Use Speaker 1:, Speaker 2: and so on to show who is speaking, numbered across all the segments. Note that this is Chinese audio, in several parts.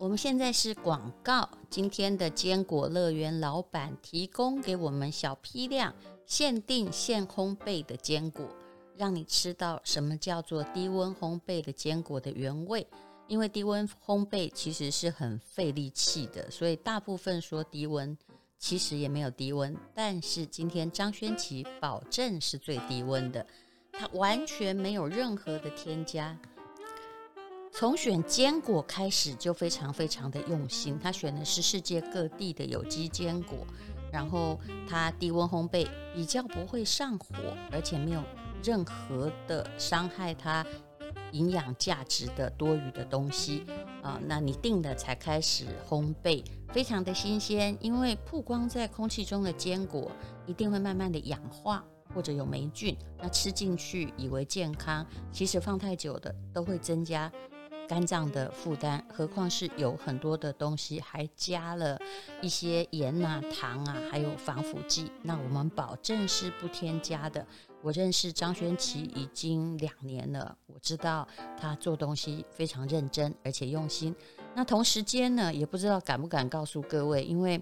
Speaker 1: 我们现在是广告。今天的坚果乐园老板提供给我们小批量、限定、现烘焙的坚果，让你吃到什么叫做低温烘焙的坚果的原味。因为低温烘焙其实是很费力气的，所以大部分说低温，其实也没有低温。但是今天张轩琪保证是最低温的，它完全没有任何的添加。从选坚果开始就非常非常的用心，他选的是世界各地的有机坚果，然后它低温烘焙比较不会上火，而且没有任何的伤害它营养价值的多余的东西啊。那你定了才开始烘焙，非常的新鲜，因为曝光在空气中的坚果一定会慢慢的氧化或者有霉菌，那吃进去以为健康，其实放太久的都会增加。肝脏的负担，何况是有很多的东西，还加了一些盐啊、糖啊，还有防腐剂。那我们保证是不添加的。我认识张轩琪已经两年了，我知道他做东西非常认真，而且用心。那同时间呢，也不知道敢不敢告诉各位，因为。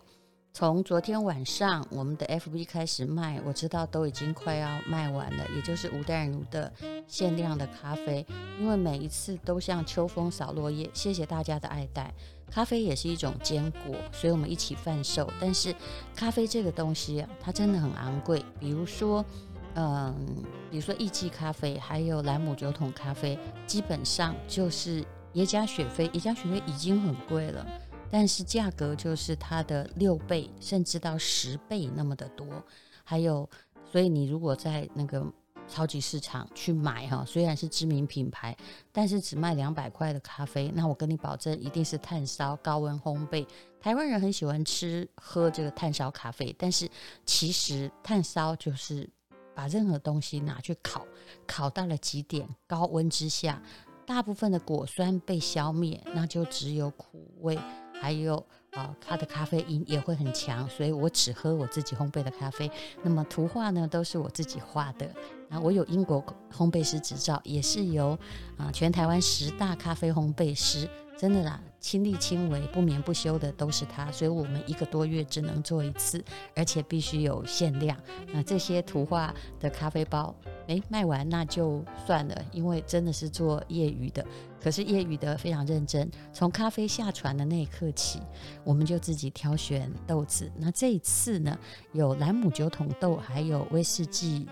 Speaker 1: 从昨天晚上我们的 FB 开始卖，我知道都已经快要卖完了，也就是吴淡如的限量的咖啡，因为每一次都像秋风扫落叶，谢谢大家的爱戴。咖啡也是一种坚果，所以我们一起贩售。但是咖啡这个东西啊，它真的很昂贵。比如说，嗯，比如说意季咖啡，还有莱姆酒桶咖啡，基本上就是耶加雪菲，耶加雪菲已经很贵了。但是价格就是它的六倍，甚至到十倍那么的多。还有，所以你如果在那个超级市场去买哈，虽然是知名品牌，但是只卖两百块的咖啡，那我跟你保证，一定是炭烧高温烘焙。台湾人很喜欢吃喝这个炭烧咖啡，但是其实炭烧就是把任何东西拿去烤，烤到了极点高温之下，大部分的果酸被消灭，那就只有苦味。还有啊、它的咖啡因也会很强，所以我只喝我自己烘焙的咖啡。那么图画呢，都是我自己画的。那，我有英国烘焙师执照，也是由啊、全台湾十大咖啡烘焙师，真的啦，亲力亲为、不眠不休的都是他。所以我们一个多月只能做一次，而且必须有限量。那这些图画的咖啡包，诶，卖完那就算了，因为真的是做业余的。可是业余的非常认真，从咖啡下船的那一刻起，我们就自己挑选豆子。那这一次呢，有兰姆酒桶豆，还有威士忌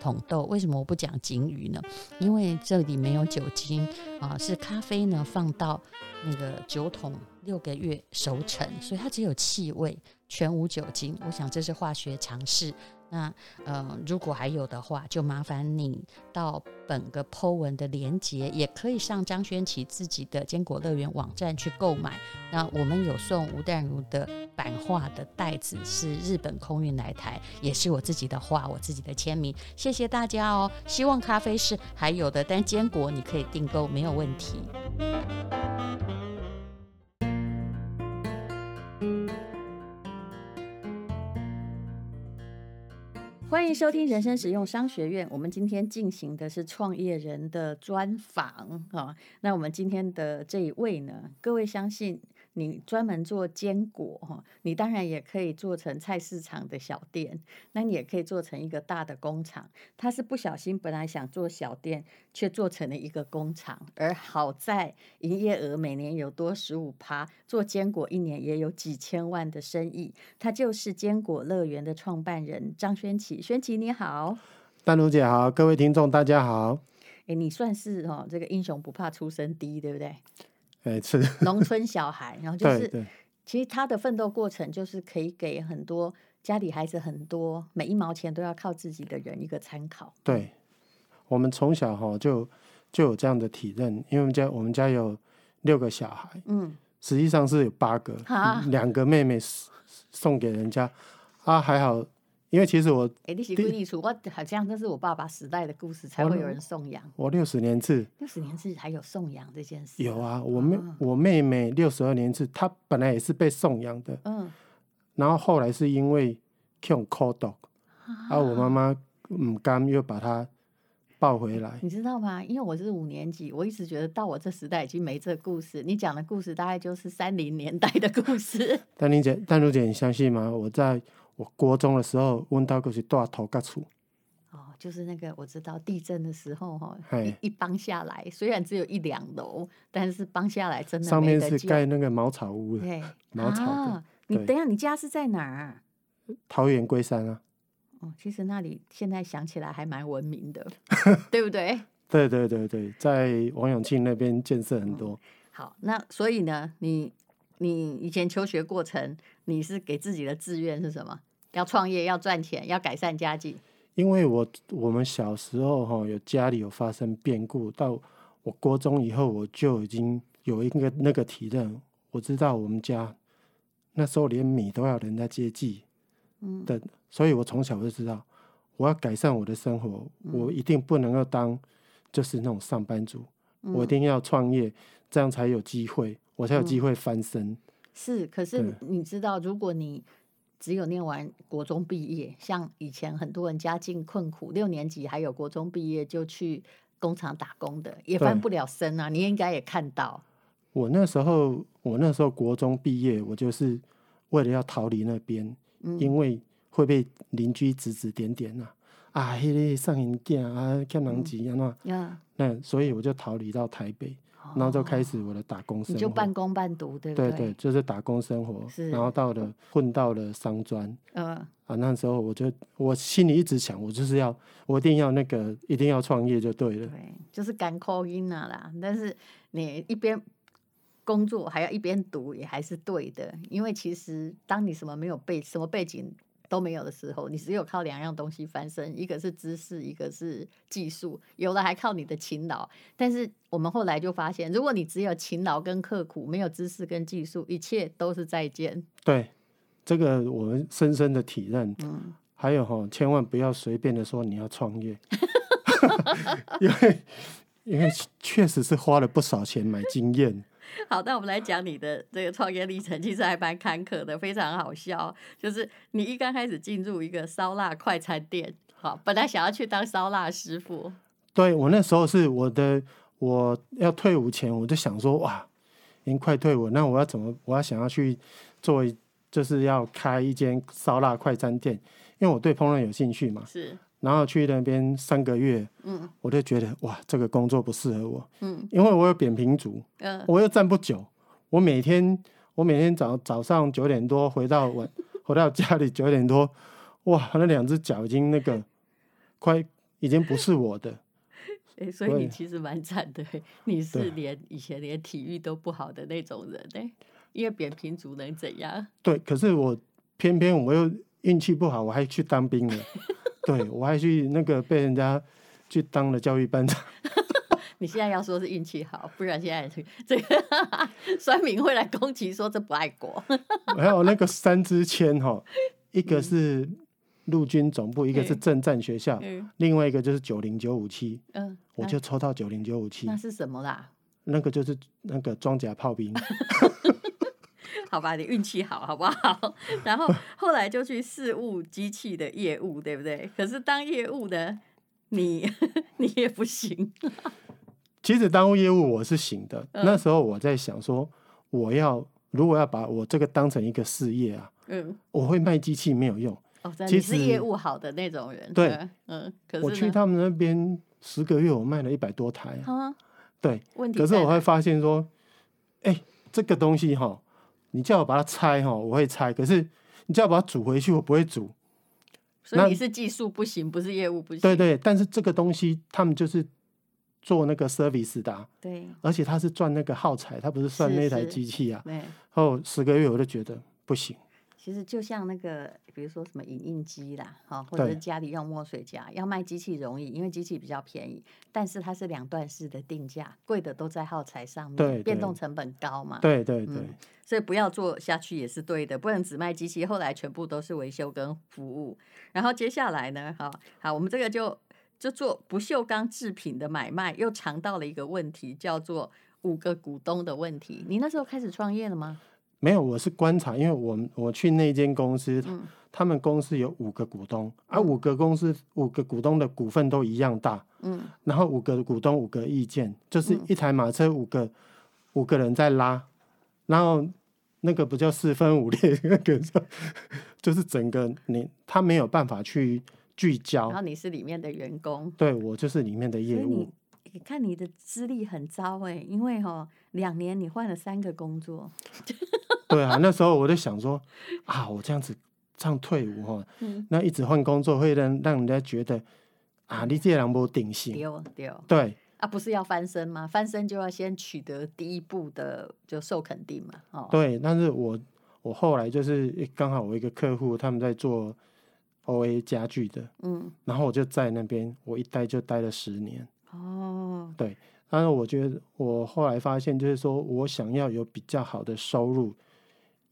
Speaker 1: 桶豆。为什么我不讲锦鱼呢？因为这里没有酒精啊，是咖啡呢放到那个酒桶六个月熟成，所以它只有气味，全无酒精。我想这是化学尝试。那呃，如果还有的话，就麻烦你到本个 Po 文的连接，也可以上张轩琪自己的坚果乐园网站去购买。那我们有送吴淡如的版画的袋子，是日本空运来台，也是我自己的画，我自己的签名。谢谢大家哦。希望咖啡是还有的，但坚果你可以订购，没有问题。欢迎收听人生使用商学院。我们今天进行的是创业人的专访啊。那我们今天的这一位呢，各位相信。你专门做坚果哈，你当然也可以做成菜市场的小店，那你也可以做成一个大的工厂。他是不小心本来想做小店，却做成了一个工厂，而好在营业额每年有多十五趴，做坚果一年也有几千万的生意。他就是坚果乐园的创办人张轩琪，轩琪你好，
Speaker 2: 丹如姐好，各位听众大家好。
Speaker 1: 诶，你算是哈这个英雄不怕出身低，对不对？
Speaker 2: 哎，是
Speaker 1: 农村小孩，然后就是，其实他的奋斗过程就是可以给很多家里孩子很多每一毛钱都要靠自己的人一个参考。
Speaker 2: 对，我们从小哈就就有这样的体认，因为我们家我们家有六个小孩，嗯，实际上是有八个，两个妹妹送给人家，啊，还好。因为其实我，
Speaker 1: 哎，你是归你处，我好像这是我爸爸时代的故事，才会有人送养。
Speaker 2: 我六十年次，
Speaker 1: 六十年次还有送养这件事。
Speaker 2: 有啊，我妹、啊、我妹妹六十二年次，她本来也是被送养的，嗯，然后后来是因为用 call dog，啊，我妈妈唔甘又把她抱回来。
Speaker 1: 你知道吗？因为我是五年级，我一直觉得到我这时代已经没这故事。你讲的故事大概就是三零年代的故事。
Speaker 2: 丹玲姐，丹如姐，你相信吗？我在我国中的时候，温到过去大头盖厝。
Speaker 1: 哦，就是那个我知道地震的时候哈，一一帮下来，虽然只有一两楼，但是帮下来真的
Speaker 2: 上面是盖那个茅草屋的，
Speaker 1: 对，
Speaker 2: 茅草的。
Speaker 1: 啊、你等一下，你家是在哪儿？
Speaker 2: 桃园龟山啊。
Speaker 1: 哦，其实那里现在想起来还蛮文明的，对不对？
Speaker 2: 对对对对，在王永庆那边建设很多。
Speaker 1: 嗯。好，那所以呢，你你以前求学过程，你是给自己的志愿是什么？要创业，要赚钱，要改善家境。
Speaker 2: 因为我我们小时候哈，有家里有发生变故，到我国中以后，我就已经有一个那个体认，我知道我们家那时候连米都要人家接济。嗯，的，所以我从小就知道，我要改善我的生活，嗯、我一定不能够当就是那种上班族，嗯、我一定要创业，这样才有机会，我才有机会翻身。嗯、
Speaker 1: 是，可是你知道，如果你只有念完国中毕业，像以前很多人家境困苦，六年级还有国中毕业就去工厂打工的，也翻不了身啊。你应该也看到，
Speaker 2: 我那时候，我那时候国中毕业，我就是为了要逃离那边。因为会被邻居指指点点呐，啊，迄个上瘾囝啊，欠人钱啊那，那所以我就逃离到台北，然后就开始我的打工生活。
Speaker 1: 你就半工半读，对不对？
Speaker 2: 对对，就是打工生活。是。然后到了混到了商专。嗯。啊，那时候我就我心里一直想，我就是要，我一定要那个，一定要创业就对了。
Speaker 1: 对，就是赶口音了啦。但是你一边。工作还要一边读，也还是对的，因为其实当你什么没有背，什么背景都没有的时候，你只有靠两样东西翻身，一个是知识，一个是技术，有了还靠你的勤劳。但是我们后来就发现，如果你只有勤劳跟刻苦，没有知识跟技术，一切都是再见。
Speaker 2: 对，这个我们深深的体认。嗯，还有哈，千万不要随便的说你要创业，因为因为确实是花了不少钱买经验。
Speaker 1: 好，那我们来讲你的这个创业历程，其实还蛮坎坷的，非常好笑。就是你一刚开始进入一个烧腊快餐店，好，本来想要去当烧腊师傅。
Speaker 2: 对，我那时候是我的，我要退伍前，我就想说，哇，已经快退伍，那我要怎么？我要想要去做，就是要开一间烧腊快餐店，因为我对烹饪有兴趣嘛。是。然后去那边三个月，嗯，我就觉得哇，这个工作不适合我，嗯，因为我有扁平足，嗯，我又站不久，我每天我每天早早上九点多回到晚 回到家里九点多，哇，那两只脚已经那个快已经不是我的，
Speaker 1: 哎，所以你其实蛮惨的，你是连以前连体育都不好的那种人呢，因为扁平足能怎样？
Speaker 2: 对，可是我偏偏我又运气不好，我还去当兵了。对，我还去那个被人家去当了教育班长。
Speaker 1: 你现在要说是运气好，不然现在这个 酸民会来攻击说这不爱国。
Speaker 2: 还有那个三支签哈，一个是陆军总部，嗯、一个是政战学校，嗯、另外一个就是九零九五七。嗯，我就抽到九零九五七。
Speaker 1: 那是什么啦？
Speaker 2: 那个就是那个装甲炮兵。
Speaker 1: 好吧，你运气好，好不好？然后后来就去事务机器的业务，对不对？可是当业务的你，你也不行。
Speaker 2: 其实当业务我是行的。嗯、那时候我在想说，我要如果要把我这个当成一个事业啊，嗯，我会卖机器没有用。
Speaker 1: 哦，其实业务好的那种人，
Speaker 2: 对，嗯，可是我去他们那边十个月，我卖了一百多台。啊，对，问题可是我会发现说，哎、欸，这个东西哈。你叫我把它拆哈，我会拆。可是你叫我把它煮回去，我不会煮。
Speaker 1: 所以你是技术不行，不是业务不行。
Speaker 2: 对对，但是这个东西他们就是做那个 service 的。
Speaker 1: 对。而
Speaker 2: 且他是赚那个耗材，他不是算那台机器啊。后十个月我就觉得不行。
Speaker 1: 其实就像那个，比如说什么影印机啦，哈，或者是家里用墨水夹，要卖机器容易，因为机器比较便宜，但是它是两段式的定价，贵的都在耗材上面，对对，变动成本高嘛。
Speaker 2: 对对对、嗯。
Speaker 1: 所以不要做下去也是对的，不能只卖机器，后来全部都是维修跟服务。然后接下来呢，好，好，我们这个就就做不锈钢制品的买卖，又尝到了一个问题，叫做五个股东的问题。你那时候开始创业了吗？
Speaker 2: 没有，我是观察，因为我我去那间公司，嗯、他们公司有五个股东，啊、五个公司五个股东的股份都一样大，嗯，然后五个股东五个意见，就是一台马车五个、嗯、五个人在拉，然后那个不叫四分五裂，那个就是整个你他没有办法去聚焦。
Speaker 1: 然后你是里面的员工，
Speaker 2: 对，我就是里面的业务。
Speaker 1: 你看你的资历很糟哎、欸，因为哈两年你换了三个工作。
Speaker 2: 对啊，那时候我就想说啊，我这样子这样退伍哈，嗯、那一直换工作会让让人家觉得啊，你这人没定性。
Speaker 1: 对对
Speaker 2: 对
Speaker 1: 啊，不是要翻身吗？翻身就要先取得第一步的就受肯定嘛。哦，
Speaker 2: 对，但是我我后来就是刚好我一个客户他们在做 OA 家具的，嗯，然后我就在那边，我一待就待了十年。哦，对，但是我觉得我后来发现，就是说我想要有比较好的收入，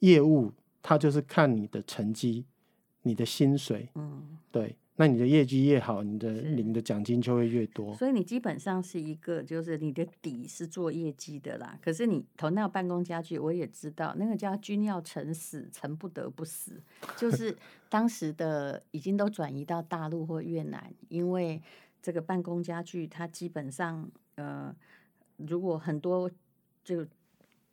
Speaker 2: 业务它就是看你的成绩，你的薪水，嗯，对，那你的业绩越好，你的领的奖金就会越多。
Speaker 1: 所以你基本上是一个，就是你的底是做业绩的啦。可是你同样办公家具，我也知道那个叫君要臣死，臣不得不死，就是当时的已经都转移到大陆或越南，因为。这个办公家具，它基本上，呃，如果很多就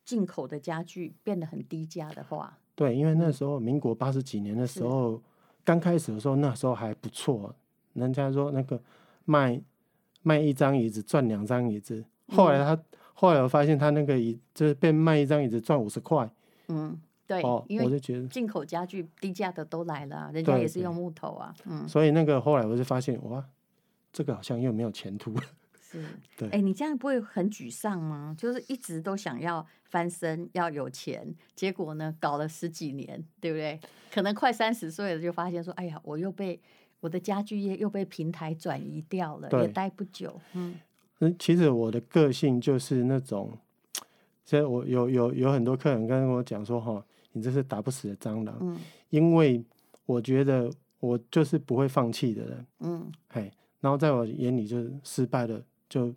Speaker 1: 进口的家具变得很低价的话，
Speaker 2: 对，因为那时候民国八十几年的时候，刚开始的时候，那时候还不错，人家说那个卖卖一张椅子赚两张椅子，后来他、嗯、后来我发现他那个椅就是变卖一张椅子赚五十块，
Speaker 1: 嗯，对，哦，因为我就觉得进口家具低价的都来了，人家也是用木头啊，嗯，
Speaker 2: 所以那个后来我就发现哇。这个好像又没有前途了。
Speaker 1: 是，对。哎，你这样不会很沮丧吗？就是一直都想要翻身，要有钱，结果呢，搞了十几年，对不对？可能快三十岁了，就发现说，哎呀，我又被我的家具业又被平台转移掉了，也待不久。嗯，
Speaker 2: 其实我的个性就是那种，所以我有有有很多客人跟我讲说，哈，你这是打不死的蟑螂。嗯，因为我觉得我就是不会放弃的人。嗯，嘿。然后在我眼里，就是失败了，就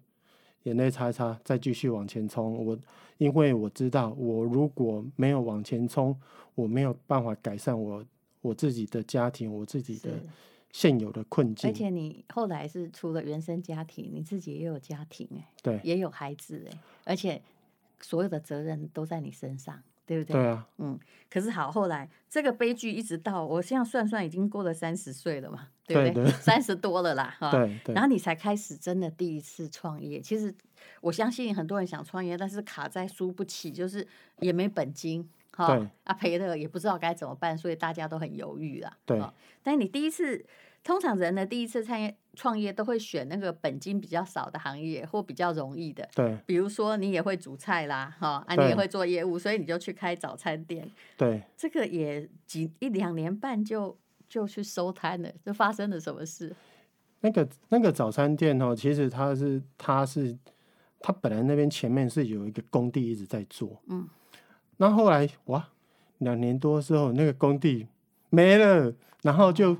Speaker 2: 眼泪擦一擦，再继续往前冲。我因为我知道，我如果没有往前冲，我没有办法改善我我自己的家庭，我自己的现有的困境。
Speaker 1: 而且你后来是除了原生家庭，你自己也有家庭哎，
Speaker 2: 对，
Speaker 1: 也有孩子哎，而且所有的责任都在你身上。对不对？
Speaker 2: 对啊，
Speaker 1: 嗯，可是好，后来这个悲剧一直到我现在算算，已经过了三十岁了嘛，对不对？三十多了啦，哈。对对。然后你才开始真的第一次创业。其实我相信很多人想创业，但是卡在输不起，就是也没本金，哈。对。啊，赔了也不知道该怎么办，所以大家都很犹豫啦。
Speaker 2: 对。
Speaker 1: 但是你第一次。通常人的第一次创业创业都会选那个本金比较少的行业或比较容易的，
Speaker 2: 对，比
Speaker 1: 如说你也会煮菜啦，哈啊，你也会做业务，所以你就去开早餐店，
Speaker 2: 对，
Speaker 1: 这个也几一两年半就就去收摊了，就发生了什么事？
Speaker 2: 那个那个早餐店哦，其实它是它是它本来那边前面是有一个工地一直在做，嗯，那后来哇，两年多之后那个工地没了，然后就。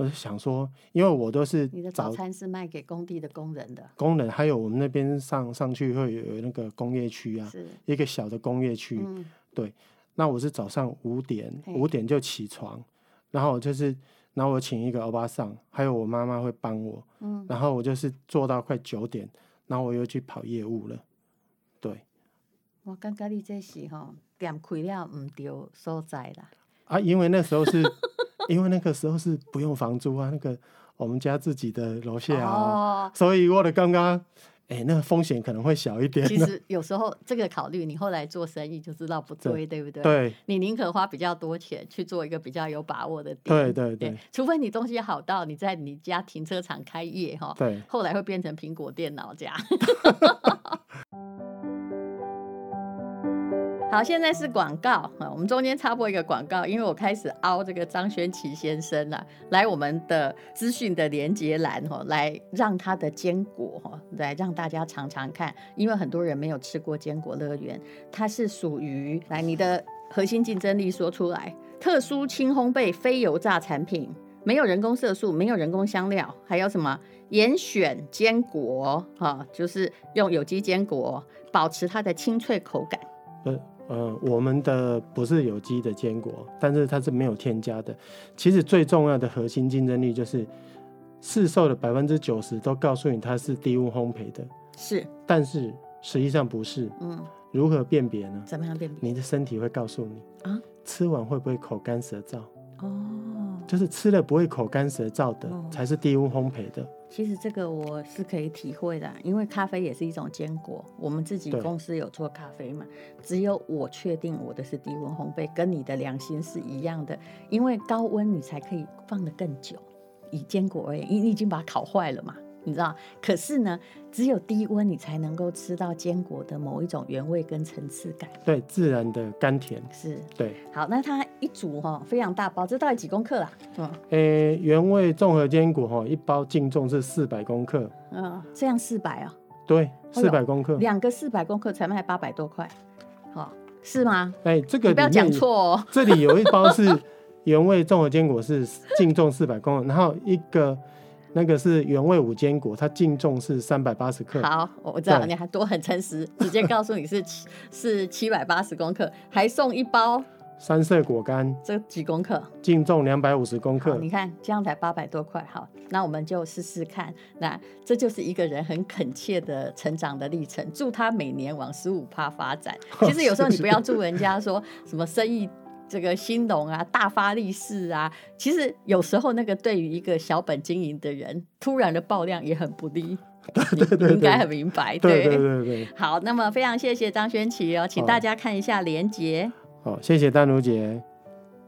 Speaker 2: 我是想说，因为我都是
Speaker 1: 你的早餐是卖给工地的工人的
Speaker 2: 工人，还有我们那边上上去会有那个工业区啊，是一个小的工业区。嗯、对，那我是早上五点五点就起床，然后就是，然后我请一个欧巴桑，还有我妈妈会帮我，嗯、然后我就是做到快九点，然后我又去跑业务了。对，
Speaker 1: 我感觉你这是吼店开了唔对所在啦。
Speaker 2: 啊，因为那时候是。因为那个时候是不用房租啊，那个我们家自己的楼下啊，哦、所以我的刚刚，哎，那个风险可能会小一点。
Speaker 1: 其实有时候这个考虑，你后来做生意就知道不对，对，对不对？
Speaker 2: 对，
Speaker 1: 你宁可花比较多钱去做一个比较有把握的店，
Speaker 2: 对对对，
Speaker 1: 对，除非你东西好到你在你家停车场开业哈，
Speaker 2: 对，
Speaker 1: 后来会变成苹果电脑这样。好，现在是广告啊，我们中间插播一个广告，因为我开始凹这个张轩琦先生啊，来我们的资讯的连结栏哈，来让他的坚果哈，来让大家尝尝看，因为很多人没有吃过坚果乐园，它是属于来你的核心竞争力说出来，特殊轻烘焙非油炸产品，没有人工色素，没有人工香料，还有什么严选坚果哈，就是用有机坚果保持它的清脆口感。
Speaker 2: 呃，我们的不是有机的坚果，但是它是没有添加的。其实最重要的核心竞争力就是市售的百分之九十都告诉你它是低温烘焙的，
Speaker 1: 是，
Speaker 2: 但是实际上不是。嗯，如何辨别呢？
Speaker 1: 怎么样辨别？
Speaker 2: 你的身体会告诉你啊，吃完会不会口干舌燥？
Speaker 1: 哦，
Speaker 2: 就是吃了不会口干舌燥的，哦、才是低温烘焙的。
Speaker 1: 其实这个我是可以体会的，因为咖啡也是一种坚果。我们自己公司有做咖啡嘛，只有我确定我的是低温烘焙，跟你的良心是一样的。因为高温你才可以放得更久。以坚果而言，因为你已经把它烤坏了嘛。你知道，可是呢，只有低温你才能够吃到坚果的某一种原味跟层次感。
Speaker 2: 对，自然的甘甜
Speaker 1: 是。
Speaker 2: 对，
Speaker 1: 好，那它一组哈非常大包，这到底几公克啊？嗯，诶、
Speaker 2: 欸，原味综合坚果哈，一包净重是四百公克。
Speaker 1: 嗯，这样四百啊？
Speaker 2: 对，四百公克，
Speaker 1: 两个四百公克才卖八百多块，好，是吗？
Speaker 2: 哎、欸，这个
Speaker 1: 你不要讲错哦。
Speaker 2: 这里有一包是原味综合坚果是净重四百公克，然后一个。那个是原味五坚果，它净重是三百八十克。
Speaker 1: 好，我知道你还多很诚实，直接告诉你是七是七百八十公克，还送一包
Speaker 2: 三色果干，
Speaker 1: 这几公克？
Speaker 2: 净重两百五十公克。
Speaker 1: 你看这样才八百多块，好，那我们就试试看。那这就是一个人很恳切的成长的历程，祝他每年往十五趴发展。其实有时候你不要祝人家说什么生意。这个兴隆啊，大发利市啊，其实有时候那个对于一个小本经营的人，突然的爆量也很不利。
Speaker 2: 对对对，对，
Speaker 1: 你应该很明白。对
Speaker 2: 对对对，对。
Speaker 1: 好，那么非常谢谢张轩琪哦，请大家看一下连结。
Speaker 2: 好，谢谢丹如姐，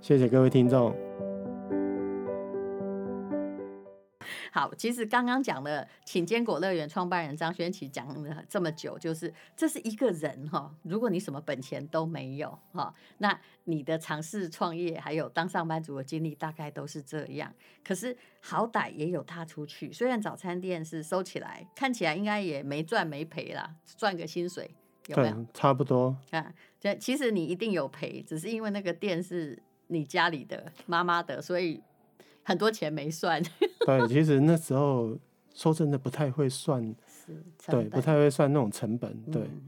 Speaker 2: 谢谢各位听众。
Speaker 1: 好，其实刚刚讲的，请坚果乐园创办人张轩琪讲了这么久，就是这是一个人哈。如果你什么本钱都没有哈，那你的尝试创业还有当上班族的经历大概都是这样。可是好歹也有踏出去，虽然早餐店是收起来，看起来应该也没赚没赔啦，赚个薪水有没有？
Speaker 2: 差不多
Speaker 1: 啊。这其实你一定有赔，只是因为那个店是你家里的妈妈的，所以。很多钱没算，
Speaker 2: 对，其实那时候说真的不太会算，对，不太会算那种成本，对。
Speaker 1: 嗯、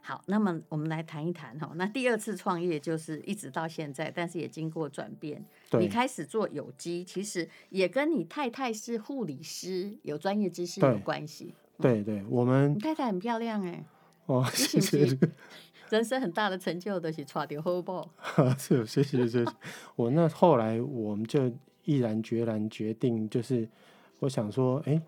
Speaker 1: 好，那么我们来谈一谈哈，那第二次创业就是一直到现在，但是也经过转变，你开始做有机，其实也跟你太太是护理师，有专业知识有关系。
Speaker 2: 对对，我们
Speaker 1: 你太太很漂亮哎，
Speaker 2: 哦，谢谢。
Speaker 1: 人生很大的成就都是抓到好宝，
Speaker 2: 是，谢谢谢谢。我那后来我们就。毅然决然决定，就是我想说，哎、欸，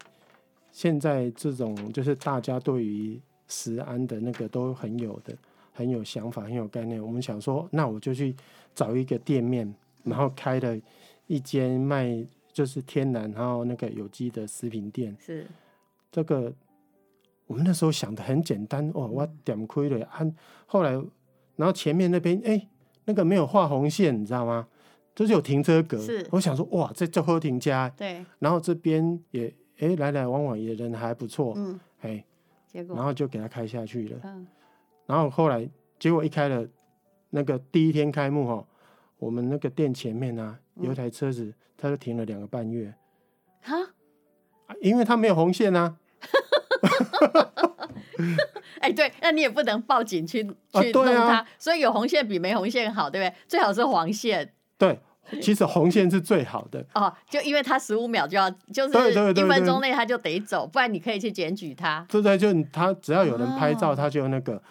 Speaker 2: 现在这种就是大家对于食安的那个都很有的，很有想法，很有概念。我们想说，那我就去找一个店面，然后开了一间卖就是天然，然后那个有机的食品店。
Speaker 1: 是
Speaker 2: 这个，我们那时候想的很简单哦，我点亏了，按后来，然后前面那边哎、欸，那个没有画红线，你知道吗？就是有停车格，我想说哇，这这喝停家，
Speaker 1: 对，
Speaker 2: 然后这边也哎、欸、来来往往也人还不错，
Speaker 1: 嗯，
Speaker 2: 哎，
Speaker 1: 结果？
Speaker 2: 然后就给他开下去了，
Speaker 1: 嗯，
Speaker 2: 然后后来结果一开了，那个第一天开幕哈，我们那个店前面啊有一台车子，它就停了两个半月，
Speaker 1: 哈，
Speaker 2: 因为它没有红线啊，
Speaker 1: 哎对，那你也不能报警去去弄他，啊、所以有红线比没红线好，对不对？最好是黄线。
Speaker 2: 对，其实红线是最好的
Speaker 1: 哦，就因为他十五秒就要，就是一分钟内他就得走，不然你可以去检举他。
Speaker 2: 对对，就他只要有人拍照，他就那个。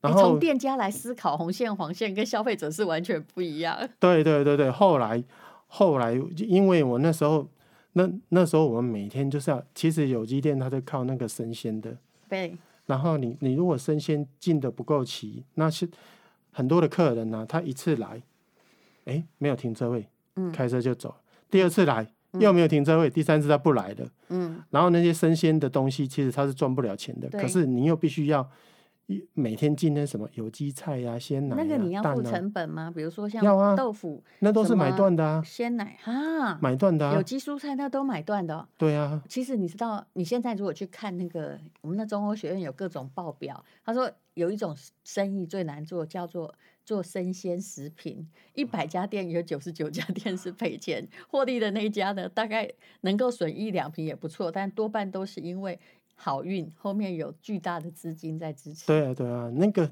Speaker 2: 然后
Speaker 1: 从店家来思考，红线黄线跟消费者是完全不一样。
Speaker 2: 对对对对，后来后来，因为我那时候那那时候我们每天就是要，其实有机店它是靠那个生鲜的。
Speaker 1: 对。
Speaker 2: 然后你你如果生鲜进的不够齐，那是很多的客人呢、啊，他一次来。哎，没有停车位，嗯，开车就走。第二次来又没有停车位，第三次他不来了，
Speaker 1: 嗯。
Speaker 2: 然后那些生鲜的东西，其实他是赚不了钱的。可是你又必须要每天进那什么有机菜呀、鲜奶、
Speaker 1: 那个你要付成本吗？比如说像豆腐，
Speaker 2: 那都是买断的啊。
Speaker 1: 鲜奶啊，
Speaker 2: 买断的。
Speaker 1: 有机蔬菜那都买断的。
Speaker 2: 对啊。
Speaker 1: 其实你知道，你现在如果去看那个我们的中欧学院有各种报表，他说有一种生意最难做，叫做。做生鲜食品，一百家店有九十九家店是赔钱，获利的那一家呢，大概能够损一两瓶也不错，但多半都是因为好运，后面有巨大的资金在支持。
Speaker 2: 对啊，对啊，那个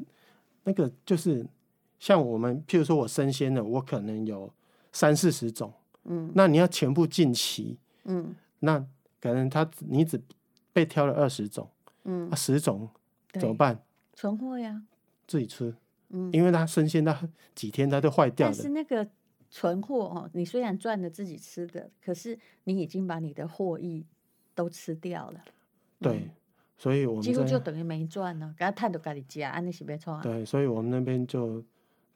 Speaker 2: 那个就是像我们，譬如说我生鲜的，我可能有三四十种，嗯，那你要全部进齐，嗯，那可能他你只被挑了二十种，嗯，十种怎么办？
Speaker 1: 存货呀，
Speaker 2: 自己吃，嗯，因为它生鲜，它几天它都坏掉了。但
Speaker 1: 是那个存货哦，你虽然赚了自己吃的，可是你已经把你的获益都吃掉了，
Speaker 2: 对。所以我们
Speaker 1: 几乎就等于没赚呢，给他太多给你加，安尼是别创。
Speaker 2: 对，所以我们那边就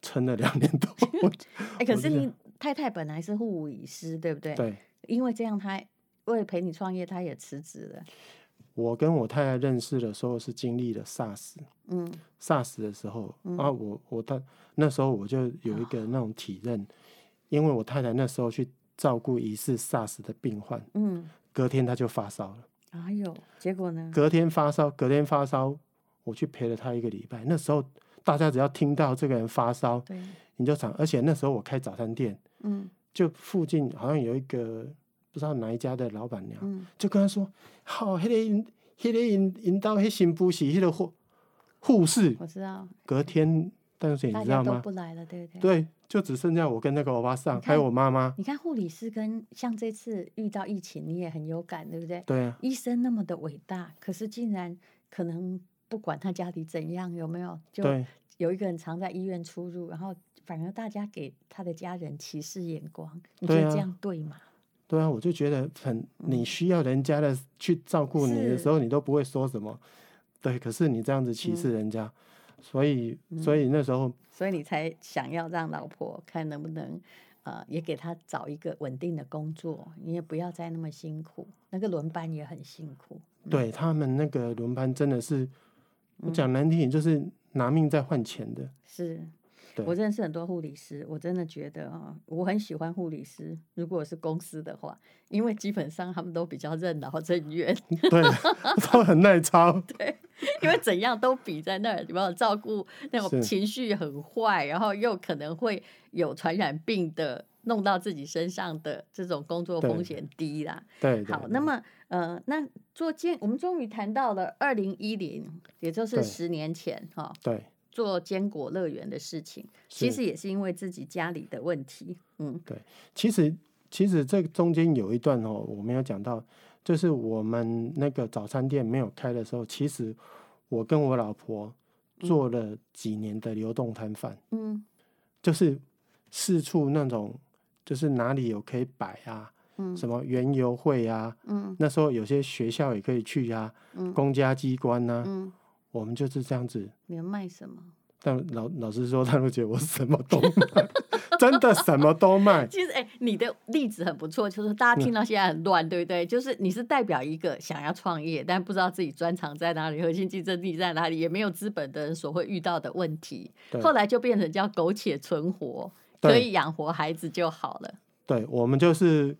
Speaker 2: 撑了两年多。
Speaker 1: 哎、欸，可是你太太本来是护理师，对不对？
Speaker 2: 对。
Speaker 1: 因为这样，他为了陪你创业，他也辞职了。
Speaker 2: 我跟我太太认识的时候是经历了 SARS，嗯，SARS 的时候、嗯、啊，我我他那时候我就有一个那种体认，哦、因为我太太那时候去照顾疑似 SARS 的病患，嗯，隔天她就发烧了。
Speaker 1: 哎呦，结果呢？
Speaker 2: 隔天发烧，隔天发烧，我去陪了她一个礼拜。那时候大家只要听到这个人发烧，对，你就想，而且那时候我开早餐店，嗯，就附近好像有一个不知道哪一家的老板娘，嗯，就跟他说，好，那个引那个引引导那新补习那个护护士，
Speaker 1: 我知道，
Speaker 2: 隔天。但是你知道吗？
Speaker 1: 不来了，对不对？
Speaker 2: 对，就只剩下我跟那个欧巴桑，还有我妈妈。
Speaker 1: 你看护理师跟像这次遇到疫情，你也很有感，对不对？
Speaker 2: 对啊。
Speaker 1: 医生那么的伟大，可是竟然可能不管他家里怎样，有没有？就有一个人常在医院出入，然后反而大家给他的家人歧视眼光，你觉得这样对吗？
Speaker 2: 对啊，我就觉得很，你需要人家的去照顾你的时候，你都不会说什么。对，可是你这样子歧视人家。所以，所以那时候，
Speaker 1: 所以你才想要让老婆看能不能，呃，也给他找一个稳定的工作，你也不要再那么辛苦。那个轮班也很辛苦。
Speaker 2: 对，他们那个轮班真的是，我讲难听点就是拿命在换钱的。
Speaker 1: 是。我认识很多护理师，我真的觉得啊，我很喜欢护理师。如果是公司的话，因为基本上他们都比较任劳任怨，
Speaker 2: 对，都很耐操。
Speaker 1: 对，因为怎样都比在那儿，有没有照顾那种情绪很坏，然后又可能会有传染病的弄到自己身上的这种工作风险低啦。
Speaker 2: 对，
Speaker 1: 好，那么呃，那做健，我们终于谈到了二零一零，也就是十年前哈。
Speaker 2: 对。
Speaker 1: 做坚果乐园的事情，其实也是因为自己家里的问题。嗯，
Speaker 2: 对，其实其实这中间有一段哦，我没有讲到，就是我们那个早餐店没有开的时候，其实我跟我老婆做了几年的流动摊贩。嗯，就是四处那种，就是哪里有可以摆啊，嗯，什么园游会啊，嗯，那时候有些学校也可以去啊，嗯，公家机关啊，嗯。我们就是这样子。
Speaker 1: 你们卖什么？
Speaker 2: 但老老实说，他们觉得我什么都卖，真的什么都卖。
Speaker 1: 其实，哎、欸，你的例子很不错，就是大家听到现在很乱，嗯、对不对？就是你是代表一个想要创业，但不知道自己专长在哪里，核心竞争力在哪里，也没有资本的人所会遇到的问题。对后来就变成叫苟且存活，可以养活孩子就好了。
Speaker 2: 对，我们就是，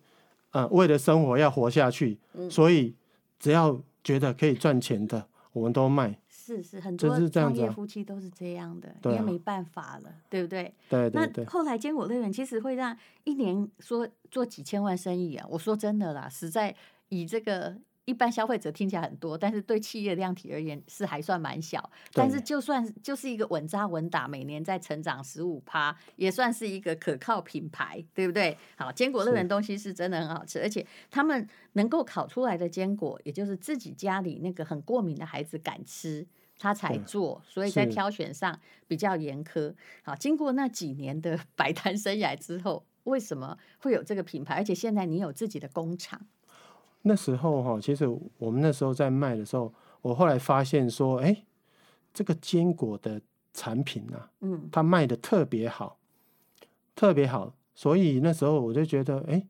Speaker 2: 呃，为了生活要活下去，嗯、所以只要觉得可以赚钱的，我们都卖。
Speaker 1: 是是，很多创业夫妻都是这样的，你也没办法了，对不对？
Speaker 2: 对对对。
Speaker 1: 那后来坚果乐园其实会让一年说做几千万生意啊，我说真的啦，实在以这个。一般消费者听起来很多，但是对企业量体而言是还算蛮小。但是就算就是一个稳扎稳打，每年在成长十五趴，也算是一个可靠品牌，对不对？好，坚果乐园东西是真的很好吃，而且他们能够烤出来的坚果，也就是自己家里那个很过敏的孩子敢吃，他才做，所以在挑选上比较严苛。好，经过那几年的 摆摊生涯之后，为什么会有这个品牌？而且现在你有自己的工厂。
Speaker 2: 那时候哈，其实我们那时候在卖的时候，我后来发现说，哎，这个坚果的产品啊，嗯，它卖的特别好，特别好，所以那时候我就觉得，哎，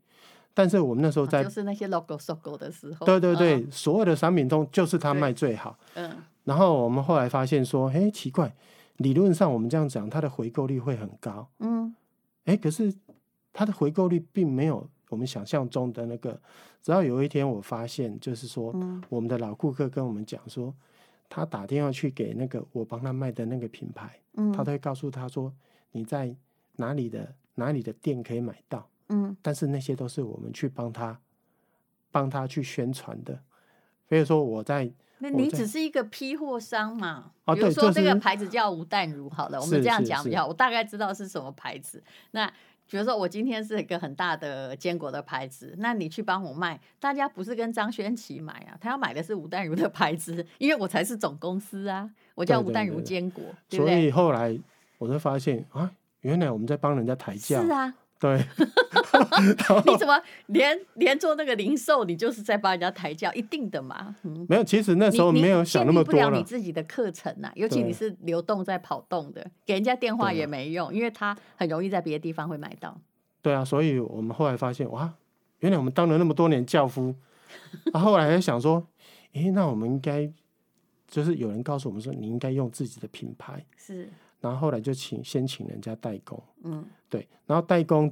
Speaker 2: 但是我们那时候在
Speaker 1: 就是那些 logo logo 的时候，
Speaker 2: 对对对，哦、所有的商品中就是它卖最好，嗯，然后我们后来发现说，哎，奇怪，理论上我们这样讲，它的回购率会很高，嗯，哎，可是它的回购率并没有。我们想象中的那个，直到有一天我发现，就是说，我们的老顾客跟我们讲说，他打电话去给那个我帮他卖的那个品牌，他都会告诉他说，你在哪里的哪里的店可以买到，嗯但是那些都是我们去帮他帮他去宣传的，所以说我在
Speaker 1: 那你只是一个批货商嘛？啊，比如说这个牌子叫吴淡如，好了，我们这样讲比较，我大概知道是什么牌子。那比如说我今天是一个很大的坚果的牌子，那你去帮我卖，大家不是跟张轩琪买啊？他要买的是吴淡如的牌子，因为我才是总公司啊，我叫吴淡如坚果，对不对？
Speaker 2: 所以后来我就发现啊，原来我们在帮人家抬价。
Speaker 1: 是啊。
Speaker 2: 对，
Speaker 1: 你怎么连连做那个零售，你就是在帮人家抬轿，一定的嘛？
Speaker 2: 嗯，没有，其实那时候没有想那么多
Speaker 1: 不了你自己的课程呐、啊，尤其你是流动在跑动的，给人家电话也没用，因为他很容易在别的地方会买到。
Speaker 2: 对啊，所以我们后来发现，哇，原来我们当了那么多年轿夫，啊，后来还想说，诶，那我们应该就是有人告诉我们说，你应该用自己的品牌
Speaker 1: 是。
Speaker 2: 然后后来就请先请人家代工，嗯，对，然后代工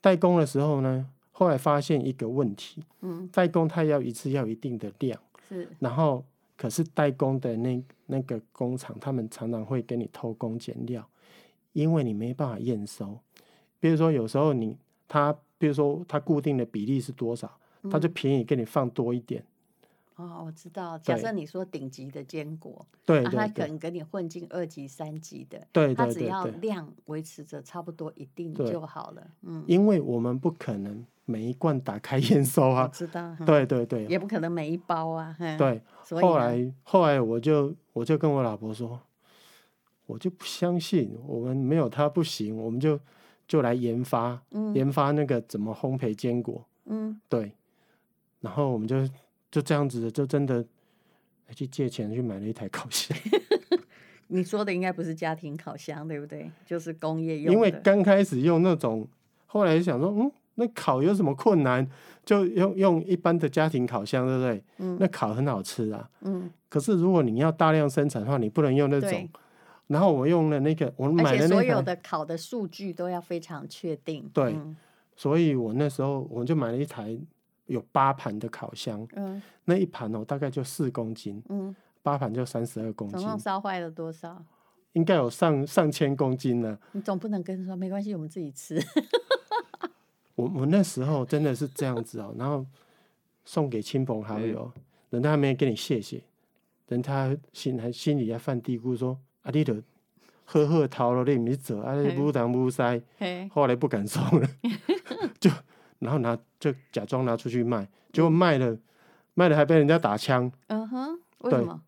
Speaker 2: 代工的时候呢，后来发现一个问题，嗯，代工他要一次要一定的量，是，然后可是代工的那那个工厂，他们常常会给你偷工减料，因为你没办法验收，比如说有时候你他，比如说他固定的比例是多少，他就便宜给你放多一点。
Speaker 1: 哦，我知道。假设你说顶级的坚果，
Speaker 2: 对，
Speaker 1: 他可能给你混进二级、三级的，
Speaker 2: 对，
Speaker 1: 他只要量维持着差不多一定就好了。嗯，
Speaker 2: 因为我们不可能每一罐打开验收啊，
Speaker 1: 知道？
Speaker 2: 对对对，
Speaker 1: 也不可能每一包啊。
Speaker 2: 对，后来后来我就我就跟我老婆说，我就不相信我们没有它不行，我们就就来研发，研发那个怎么烘焙坚果。嗯，对，然后我们就。就这样子的，就真的去借钱去买了一台烤箱。
Speaker 1: 你说的应该不是家庭烤箱，对不对？就是工业用的。
Speaker 2: 因为刚开始用那种，后来想说，嗯，那烤有什么困难？就用用一般的家庭烤箱，对不对？嗯。那烤很好吃啊。嗯。可是如果你要大量生产的话，你不能用那种。对然后我用了那个，我买的那个。
Speaker 1: 所有的烤的数据都要非常确定。
Speaker 2: 对。嗯、所以我那时候我就买了一台。有八盘的烤箱，嗯，那一盘哦，大概就四公斤，嗯，八盘就三十二公斤，总共
Speaker 1: 烧坏了多少？
Speaker 2: 应该有上上千公斤呢。
Speaker 1: 你总不能跟他说没关系，我们自己吃。
Speaker 2: 我我那时候真的是这样子哦，然后送给亲朋好友，嗯、人家还没跟你谢谢，人他心还心里还犯嘀咕说：“啊，你得喝喝逃了，你没走，啊，你不当不塞。”后来不敢送了，就。然后拿就假装拿出去卖，结果卖了，卖了还被人家打枪。
Speaker 1: 嗯哼，为什么？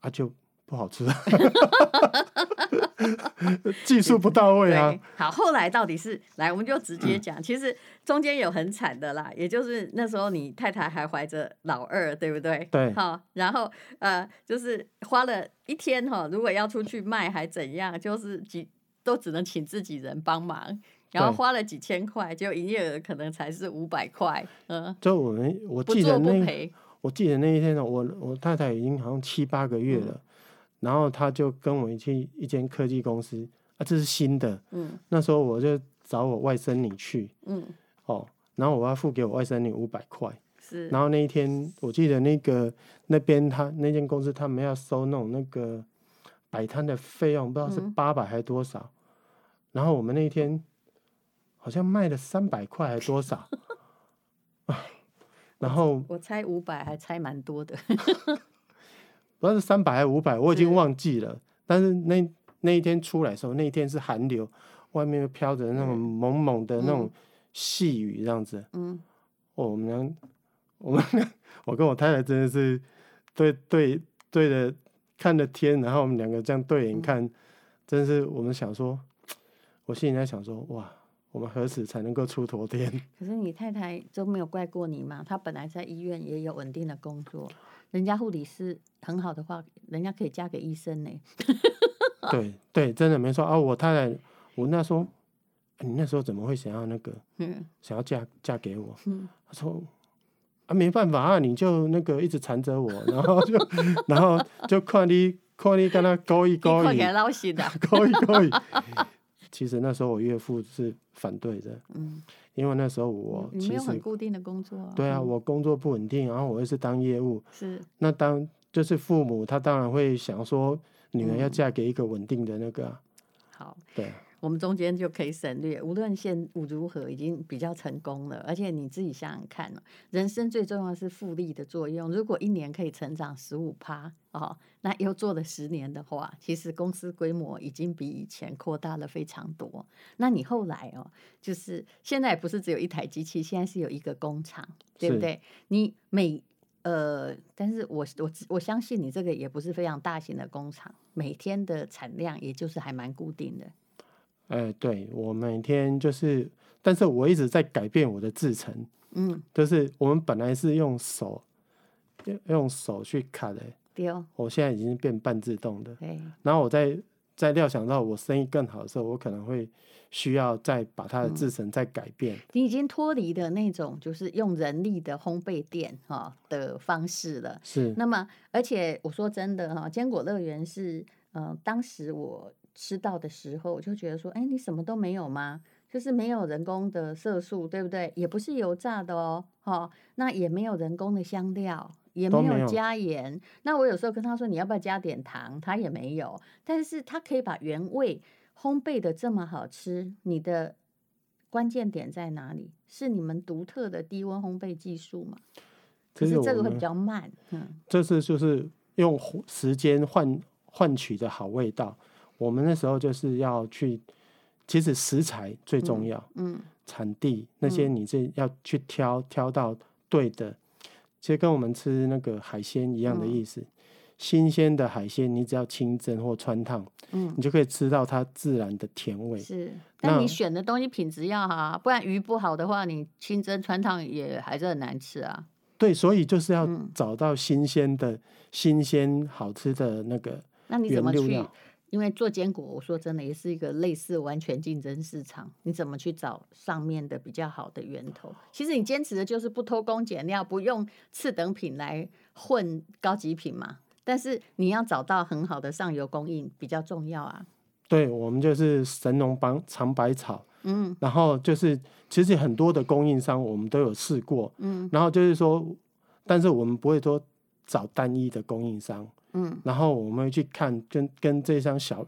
Speaker 2: 啊，就不好吃，技术不到位啊。
Speaker 1: 好，后来到底是来，我们就直接讲。其实中间有很惨的啦，也就是那时候你太太还怀着老二，对不对？
Speaker 2: 对。
Speaker 1: 好，然后呃，就是花了一天哈，如果要出去卖还怎样，就是几都只能请自己人帮忙。然后花了几千块，就营业额可能才是五百块。嗯，
Speaker 2: 就我们我记得那我记得那一天呢，我我太太已经好像七八个月了，嗯、然后她就跟我去一间科技公司啊，这是新的。嗯，那时候我就找我外甥女去。嗯，哦，然后我要付给我外甥女五百块。是，然后那一天我记得那个那边他那间公司他们要收那种那个摆摊的费用，不知道是八百还是多少。嗯、然后我们那一天。好像卖了三百块还多少 然后
Speaker 1: 我，猜五百还猜蛮多的，
Speaker 2: 不知道是三百还是五百，我已经忘记了。是但是那那一天出来的时候，那一天是寒流，外面又飘着那种蒙蒙的那种细雨，这样子。嗯，哦，我们俩，我们 我跟我太太真的是对对对着看着天，然后我们两个这样对眼看，嗯、真是我们想说，我心里在想说，哇。我们何时才能够出头天？
Speaker 1: 可是你太太都没有怪过你嘛？她本来在医院也有稳定的工作，人家护理师很好的话，人家可以嫁给医生呢。
Speaker 2: 对 对，真的没错啊！我太太，我那时候，你那时候怎么会想要那个？嗯，想要嫁嫁给我？嗯，他说啊，没办法啊，你就那个一直缠着我，然后就然后就看你看你跟他勾一勾引，勾一勾引。其实那时候我岳父是反对的，嗯，因为那时候我其实没有
Speaker 1: 很固定的工作，
Speaker 2: 对啊，我工作不稳定，然后我又是当业务，是。那当就是父母他当然会想说女儿要嫁给一个稳定的那个，
Speaker 1: 好，
Speaker 2: 对，
Speaker 1: 我们中间就可以省略。无论现物如何，已经比较成功了。而且你自己想想看，人生最重要的是复利的作用。如果一年可以成长十五趴哦，那又做了十年的话，其实公司规模已经比以前扩大了非常多。那你后来哦，就是现在不是只有一台机器，现在是有一个工厂，对不对？你每呃，但是我我我相信你这个也不是非常大型的工厂，每天的产量也就是还蛮固定的。
Speaker 2: 哎，对，我每天就是，但是我一直在改变我的制程，嗯，就是我们本来是用手用用手去卡的，对哦，我现在已经变半自动的，对，然后我在在料想到我生意更好的时候，我可能会需要再把它的制程再改变。嗯，
Speaker 1: 你已经脱离的那种就是用人力的烘焙店哈的方式了，
Speaker 2: 是。
Speaker 1: 那么，而且我说真的哈，坚果乐园是，呃，当时我。吃到的时候，我就觉得说，哎，你什么都没有吗？就是没有人工的色素，对不对？也不是油炸的哦，哈，那也没有人工的香料，也没有加盐。那我有时候跟他说，你要不要加点糖？他也没有。但是他可以把原味烘焙的这么好吃，你的关键点在哪里？是你们独特的低温烘焙技术吗？可是这个会比较慢，嗯，
Speaker 2: 这是就是用时间换换取的好味道。我们那时候就是要去，其实食材最重要，嗯，嗯，产地那些你这要去挑，嗯，挑到对的，其实跟我们吃那个海鲜一样的意思。嗯，新鲜的海鲜，你只要清蒸或穿烫，嗯，你就可以吃到它自然的甜味。
Speaker 1: 是，但你选的东西品质要好啊，不然鱼不好的话，你清蒸穿烫也还是很难吃啊。
Speaker 2: 对，所以就是要找到新鲜的、嗯，新鲜好吃的那个。
Speaker 1: 那你怎么去？因为做坚果，我说真的也是一个类似完全竞争市场。你怎么去找上面的比较好的源头？其实你坚持的就是不偷工减料，不用次等品来混高级品嘛。但是你要找到很好的上游供应比较重要啊。
Speaker 2: 对，我们就是神农帮尝百草，嗯，然后就是其实很多的供应商我们都有试过，嗯，然后就是说，但是我们不会说找单一的供应商。嗯，然后我们会去看跟跟这箱小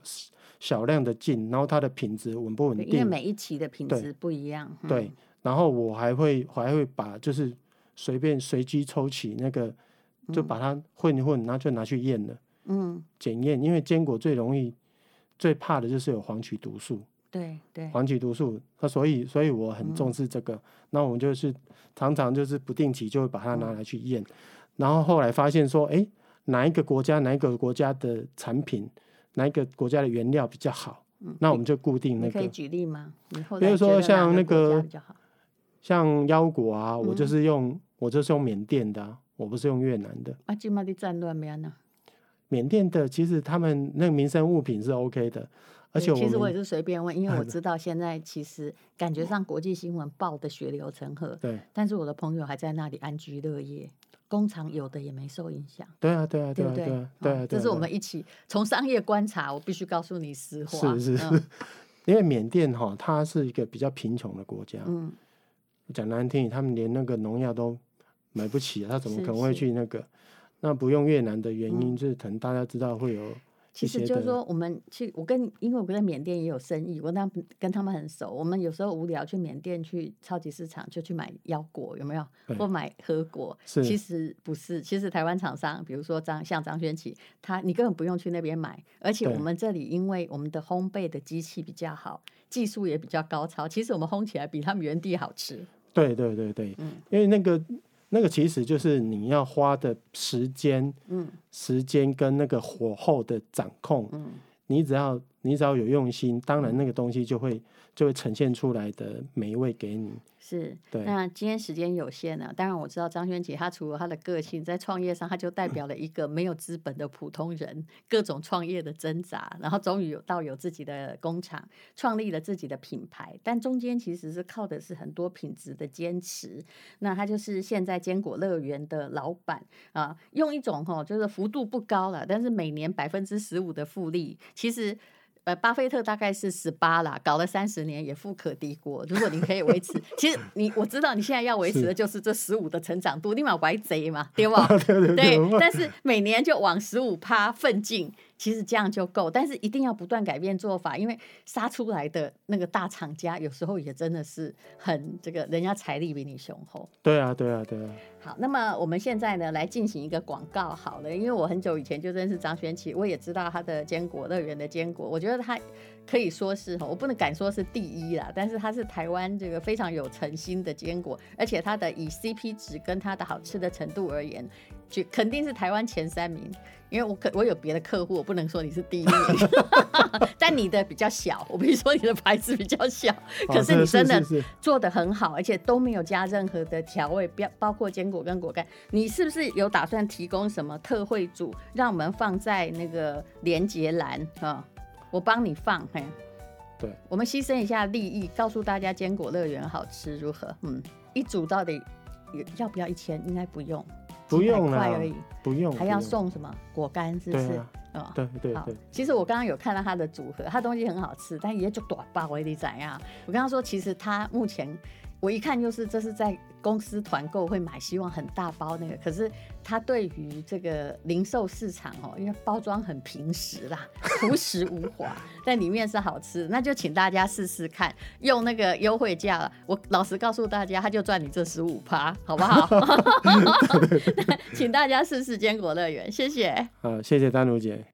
Speaker 2: 小量的进，然后它的品质稳不稳定？
Speaker 1: 因为每一期的品质不一样。
Speaker 2: 对，嗯、然后我还会我还会把就是随便随机抽起那个，就把它混一混，然后就拿去验了。嗯，检验，因为坚果最容易最怕的就是有黄曲毒素。
Speaker 1: 对对，
Speaker 2: 黄曲毒素，那所以所以我很重视这个。嗯、那我们就是常常就是不定期就会把它拿来去验，嗯、然后后来发现说，哎。哪一个国家哪一个国家的产品，哪一个国家的原料比较好？嗯、那我们就固定那个。
Speaker 1: 可以举例吗？
Speaker 2: 比如说像那个，像腰果啊，嗯、我就是用我就是用缅甸的、啊，我不是用越南的。
Speaker 1: 啊，今嘛的战乱没呢？
Speaker 2: 缅甸的其实他们那个民生物品是 OK 的，而且我
Speaker 1: 其实我也是随便问，因为我 知道现在其实感觉上国际新闻报的血流成河，对，但是我的朋友还在那里安居乐业。工厂有的也没受影响，
Speaker 2: 对啊，对啊，对啊，对啊，对啊，
Speaker 1: 这是我们一起从商业观察，我必须告诉你实话。
Speaker 2: 是是是，嗯、因为缅甸哈，它是一个比较贫穷的国家，嗯，讲难听，他们连那个农药都买不起，他怎么可能会去那个？那不用越南的原因，嗯、就是可能大家知道会有。
Speaker 1: 其实就是说，我们去，我跟因为我在缅甸也有生意，我那跟他们很熟。我们有时候无聊去缅甸去超级市场，就去买腰果，有没有？或买核果？其实不是，其实台湾厂商，比如说张像张轩起，他你根本不用去那边买。而且我们这里，因为我们的烘焙的机器比较好，技术也比较高超，其实我们烘起来比他们原地好吃。
Speaker 2: 对对对对，嗯，因为那个。那个其实就是你要花的时间，嗯，时间跟那个火候的掌控，嗯，你只要你只要有用心，当然那个东西就会就会呈现出来的美味给你。
Speaker 1: 是，对。那今天时间有限了，当然我知道张轩姐她除了她的个性，在创业上，她就代表了一个没有资本的普通人，各种创业的挣扎，然后终于有到有自己的工厂，创立了自己的品牌。但中间其实是靠的是很多品质的坚持。那她就是现在坚果乐园的老板啊，用一种哈，就是幅度不高了，但是每年百分之十五的复利，其实。呃，巴菲特大概是十八啦，搞了三十年也富可敌国。如果你可以维持，其实你我知道你现在要维持的就是这十五的成长度，立马歪贼嘛，对吧？对，对，对，对，但是每年就往十五趴奋进，其实这样就够，但是一定要不断改变做法，因为杀出来的那个大厂家有时候也真的是很这个，人家财力比你雄厚。
Speaker 2: 对啊，对啊，对啊。
Speaker 1: 好，那么我们现在呢，来进行一个广告好了，因为我很久以前就认识张轩琪，我也知道他的坚果乐园的坚果，我觉得他可以说是我不能敢说是第一啦，但是他是台湾这个非常有诚心的坚果，而且它的以 CP 值跟它的好吃的程度而言，就肯定是台湾前三名。因为我可我有别的客户，我不能说你是第一名，但你的比较小。我比如说你的牌子比较小，可是你真的做的很好，而且都没有加任何的调味，包包括坚果跟果干。你是不是有打算提供什么特惠组，让我们放在那个连接栏啊？我帮你放，嘿，
Speaker 2: 对，
Speaker 1: 我们牺牲一下利益，告诉大家坚果乐园好吃如何？嗯，一组到底要不要一千？应该不用。
Speaker 2: 不用了，
Speaker 1: 而已，
Speaker 2: 不用，
Speaker 1: 还要送什么果干？是不是？
Speaker 2: 对啊，对对对。
Speaker 1: 其实我刚刚有看到他的组合，他东西很好吃，但也就短包，我也得怎样？我跟他说，其实他目前。我一看就是这是在公司团购会买，希望很大包那个。可是他对于这个零售市场哦，因为包装很平实啦，朴实无华，但里面是好吃，那就请大家试试看，用那个优惠价。我老实告诉大家，他就赚你这十五趴，好不好？请大家试试坚果乐园，谢谢。
Speaker 2: 好，谢谢丹如姐。